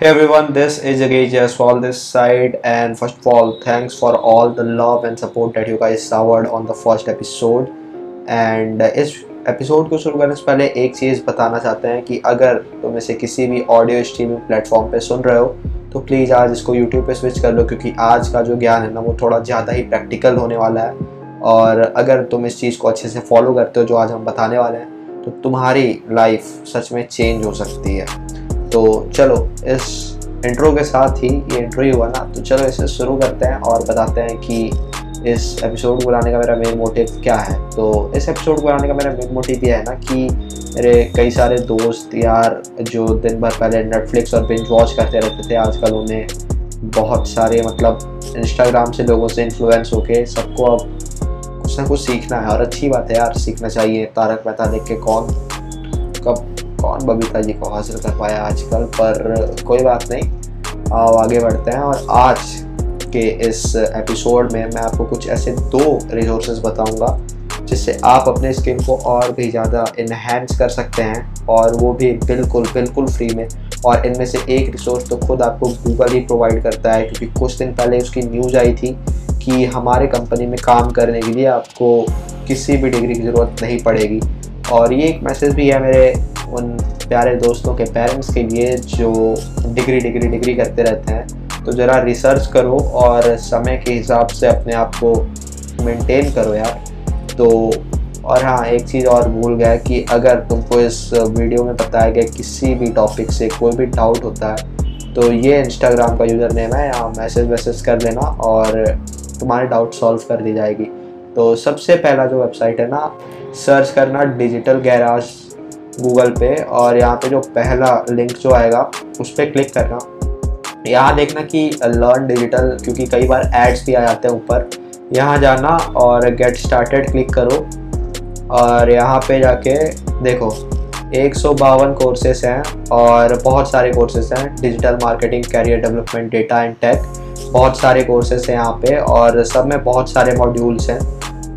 Hey everyone, this is Jagay Jaiswal this side. And first of all thanks for all the love and support that you guys showered on the first episode. And इस episode को शुरू करने से पहले एक चीज़ बताना चाहते हैं कि अगर तुम इसे किसी भी ऑडियो स्ट्रीमिंग प्लेटफॉर्म पे सुन रहे हो तो प्लीज़ आज इसको यूट्यूब पे स्विच कर लो क्योंकि आज का जो ज्ञान है ना वो थोड़ा ज़्यादा ही प्रैक्टिकल होने वाला है। और अगर तुम इस चीज़ को अच्छे से फॉलो करते हो जो आज हम बताने वाले हैं तो तुम्हारी लाइफ सच में चेंज हो सकती है। तो चलो, इस इंट्रो के साथ ही ये इंट्रो ही हुआ ना तो चलो इसे शुरू करते हैं और बताते हैं कि इस एपिसोड को बनाने का मेरा मेन मोटिव क्या है। तो इस एपिसोड को बनाने का मेरा मेन मोटिव ये है ना कि मेरे कई सारे दोस्त यार जो दिन भर पहले नेटफ्लिक्स और बिंज वॉच करते रहते थे, आजकल उन्हें बहुत सारे मतलब इंस्टाग्राम से लोगों से इन्फ्लुएंस होके सबको अब कुछ ना कुछ सीखना है। और अच्छी बात है यार, सीखना चाहिए, तारक मेहता देख के कौन कब कौन बबीता जी को हासिल कर पाया आजकल, पर कोई बात नहीं। आओ आगे बढ़ते हैं और आज के इस एपिसोड में मैं आपको कुछ ऐसे दो रिसोर्सेज बताऊँगा, जिससे आप अपने स्किन को और भी ज़्यादा इन्हेंस कर सकते हैं, और वो भी बिल्कुल बिल्कुल फ्री में। और इनमें से एक रिसोर्स तो खुद आपको गूगल ही प्रोवाइड करता है, क्योंकि कुछ दिन पहले उसकी न्यूज़ आई थी कि हमारे कंपनी में काम करने के लिए आपको किसी भी डिग्री की ज़रूरत नहीं पड़ेगी। और ये एक मैसेज भी है मेरे उन प्यारे दोस्तों के पेरेंट्स के लिए जो डिग्री डिग्री डिग्री करते रहते हैं तो ज़रा रिसर्च करो और समय के हिसाब से अपने आप को मेंटेन करो यार। तो और हाँ एक चीज़ और भूल गया कि अगर तुमको इस वीडियो में बताया गया किसी भी टॉपिक से कोई भी डाउट होता है तो ये इंस्टाग्राम का यूज़र नेम है, यहाँ मैसेज वैसेज कर देना और तुम्हारे डाउट सॉल्व कर दी जाएगी। तो सबसे पहला जो वेबसाइट है ना सर्च करना डिजिटल गैराज गूगल पे और यहाँ पे जो पहला लिंक जो आएगा, उस पर क्लिक करना। यहाँ देखना कि लर्न डिजिटल क्योंकि कई बार एड्स भी आ जाते हैं ऊपर। यहाँ जाना और गेट स्टार्टेड क्लिक करो। और यहाँ पे जाके देखो, एक सौ बावन कोर्सेस हैं और बहुत सारे कोर्सेस हैं। Digital marketing career development data and tech बहुत सारे कोर्सेस हैं यहाँ पे और सब में बहुत सारे मॉड्यूल्स हैं।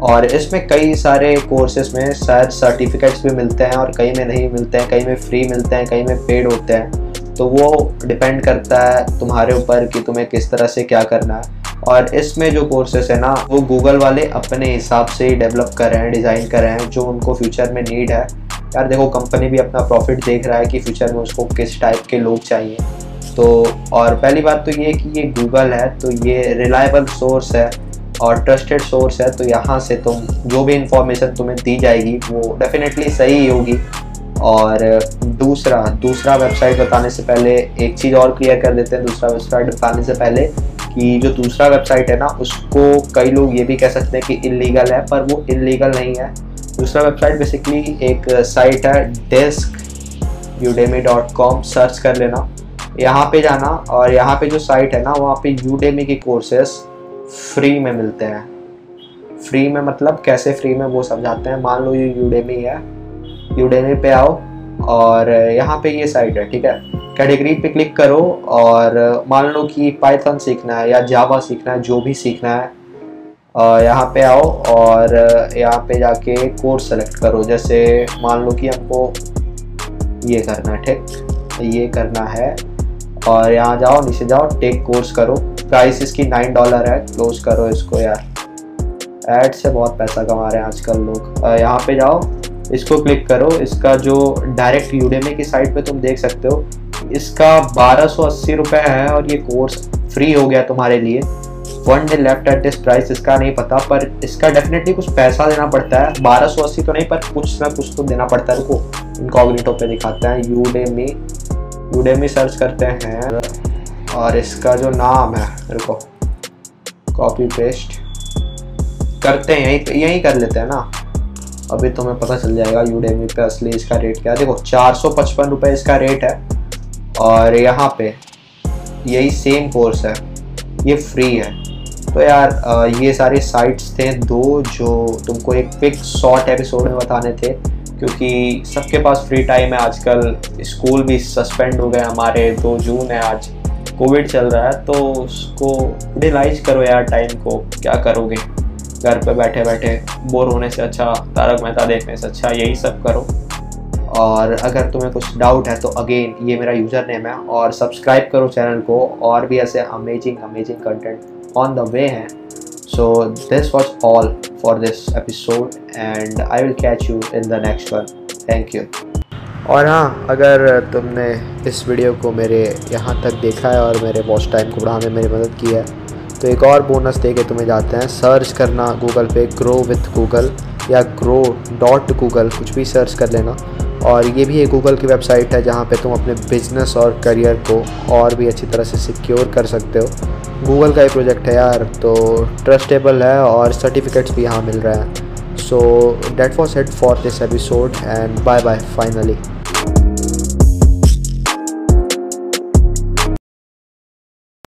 और इसमें कई सारे कोर्सेज में शायद सर्टिफिकेट्स भी मिलते हैं और कई में नहीं मिलते हैं, कई में फ्री मिलते हैं, कई में पेड होते हैं। तो वो डिपेंड करता है तुम्हारे ऊपर कि तुम्हें किस तरह से क्या करना है। और इसमें जो कोर्सेस है ना, वो गूगल वाले अपने हिसाब से ही डेवलप कर रहे हैं डिज़ाइन कर रहे हैं, जो उनको फ्यूचर में नीड है। यार देखो कंपनी भी अपना प्रॉफिट देख रहा है कि फ्यूचर में उसको किस टाइप के लोग चाहिए। तो और पहली बात तो ये कि ये गूगल है तो ये रिलायबल सोर्स है। और ट्रस्टेड सोर्स है तो यहाँ से तुम जो भी इंफॉर्मेशन तुम्हें दी जाएगी, वो डेफिनेटली सही होगी। और दूसरा दूसरा वेबसाइट बताने से पहले एक चीज़ और क्लियर कर देते हैं, दूसरा वेबसाइट बताने से पहले कि जो दूसरा वेबसाइट है ना, उसको कई लोग ये भी कह सकते हैं कि इलीगल है, पर वो इलीगल नहीं है। दूसरा वेबसाइट बेसिकली एक साइट है डेस्क यूडेमी डॉट कॉम सर्च कर लेना। यहाँ पे जाना, और यहाँ पे जो साइट है ना, वहाँ पे यूडेमी के कोर्सेस फ्री में मिलते हैं। फ्री में मतलब कैसे फ्री में वो समझाते हैं। मान लो ये यूडेमी है। यूडेमी पे आओ और यहाँ पे ये साइट है, ठीक है? कैटेगरी पे क्लिक करो और मान लो कि पाइथन सीखना है या जावा सीखना है, जो भी सीखना है यहाँ पे आओ और यहाँ पे जाके कोर्स सेलेक्ट करो। जैसे मान लो कि हमको ये करना है, ठीक? ये करना है और यहाँ जाओ, नीचे जाओ टेक कोर्स करो। प्राइस इसकी नाइन डॉलर है क्लोज करो इसको यार। एड से बहुत पैसा कमा रहे हैं आजकल लोग। यहाँ पे जाओ, इसको क्लिक करो। इसका जो डायरेक्ट यूडेमी की साइट पे तुम देख सकते हो, इसका बारह सौ अस्सी रुपये है और ये कोर्स फ्री हो गया तुम्हारे लिए। One day left at this price इसका नहीं पता, पर इसका डेफिनेटली कुछ पैसा देना पड़ता है। बारह सौ अस्सी तो नहीं, पर कुछ ना कुछ तो देना पड़ता है। रुको इनकॉग्निटो पे दिखाते हैं। यूडेमी यूडेमी सर्च करते हैं। और इसका जो नाम है रुको कॉपी पेस्ट करते हैं, यहीं यहीं कर लेते हैं ना। अभी तुम्हें पता चल जाएगा यूडेमी पे असली इसका रेट क्या देखो, चार सौ पचपन रुपये इसका रेट है और यहाँ पे यही सेम कोर्स है, ये फ्री है। तो यार ये सारे साइट्स थे दो जो तुमको एक क्विक शॉर्ट एपिसोड में बताने थे, क्योंकि सबके पास फ्री टाइम है। आजकल स्कूल भी सस्पेंड हो गए हमारे, दो जून है आज। कोविड चल रहा है तो उसको यूटिलाइज करो यार टाइम को, क्या करोगे? घर पे बैठे बैठे बोर होने से अच्छा तारक मेहता देखने से अच्छा यही सब करो। और अगर तुम्हें कुछ डाउट है तो अगेन ये मेरा यूज़र नेम है और सब्सक्राइब करो चैनल को और भी ऐसे amazing amazing content on the way हैं। So this was all for this episode and I will catch you in the next one thank you और हाँ अगर तुमने इस वीडियो को मेरे यहाँ तक देखा है और मेरे वॉच टाइम को बढ़ाने में मेरी मदद की है तो एक और बोनस दे के तुम्हें जाते हैं। सर्च करना गूगल पे ग्रो विथ गूगल या ग्रो डॉट गूगल कुछ भी सर्च कर लेना। और ये भी एक गूगल की वेबसाइट है जहाँ पे तुम अपने बिज़नेस और करियर को और भी अच्छी तरह से सिक्योर कर सकते हो। गूगल का ही प्रोजेक्ट है यार तो ट्रस्टेबल है और सर्टिफिकेट्स भी यहाँ मिल रहे हैं। So that was it for this episode and bye bye finally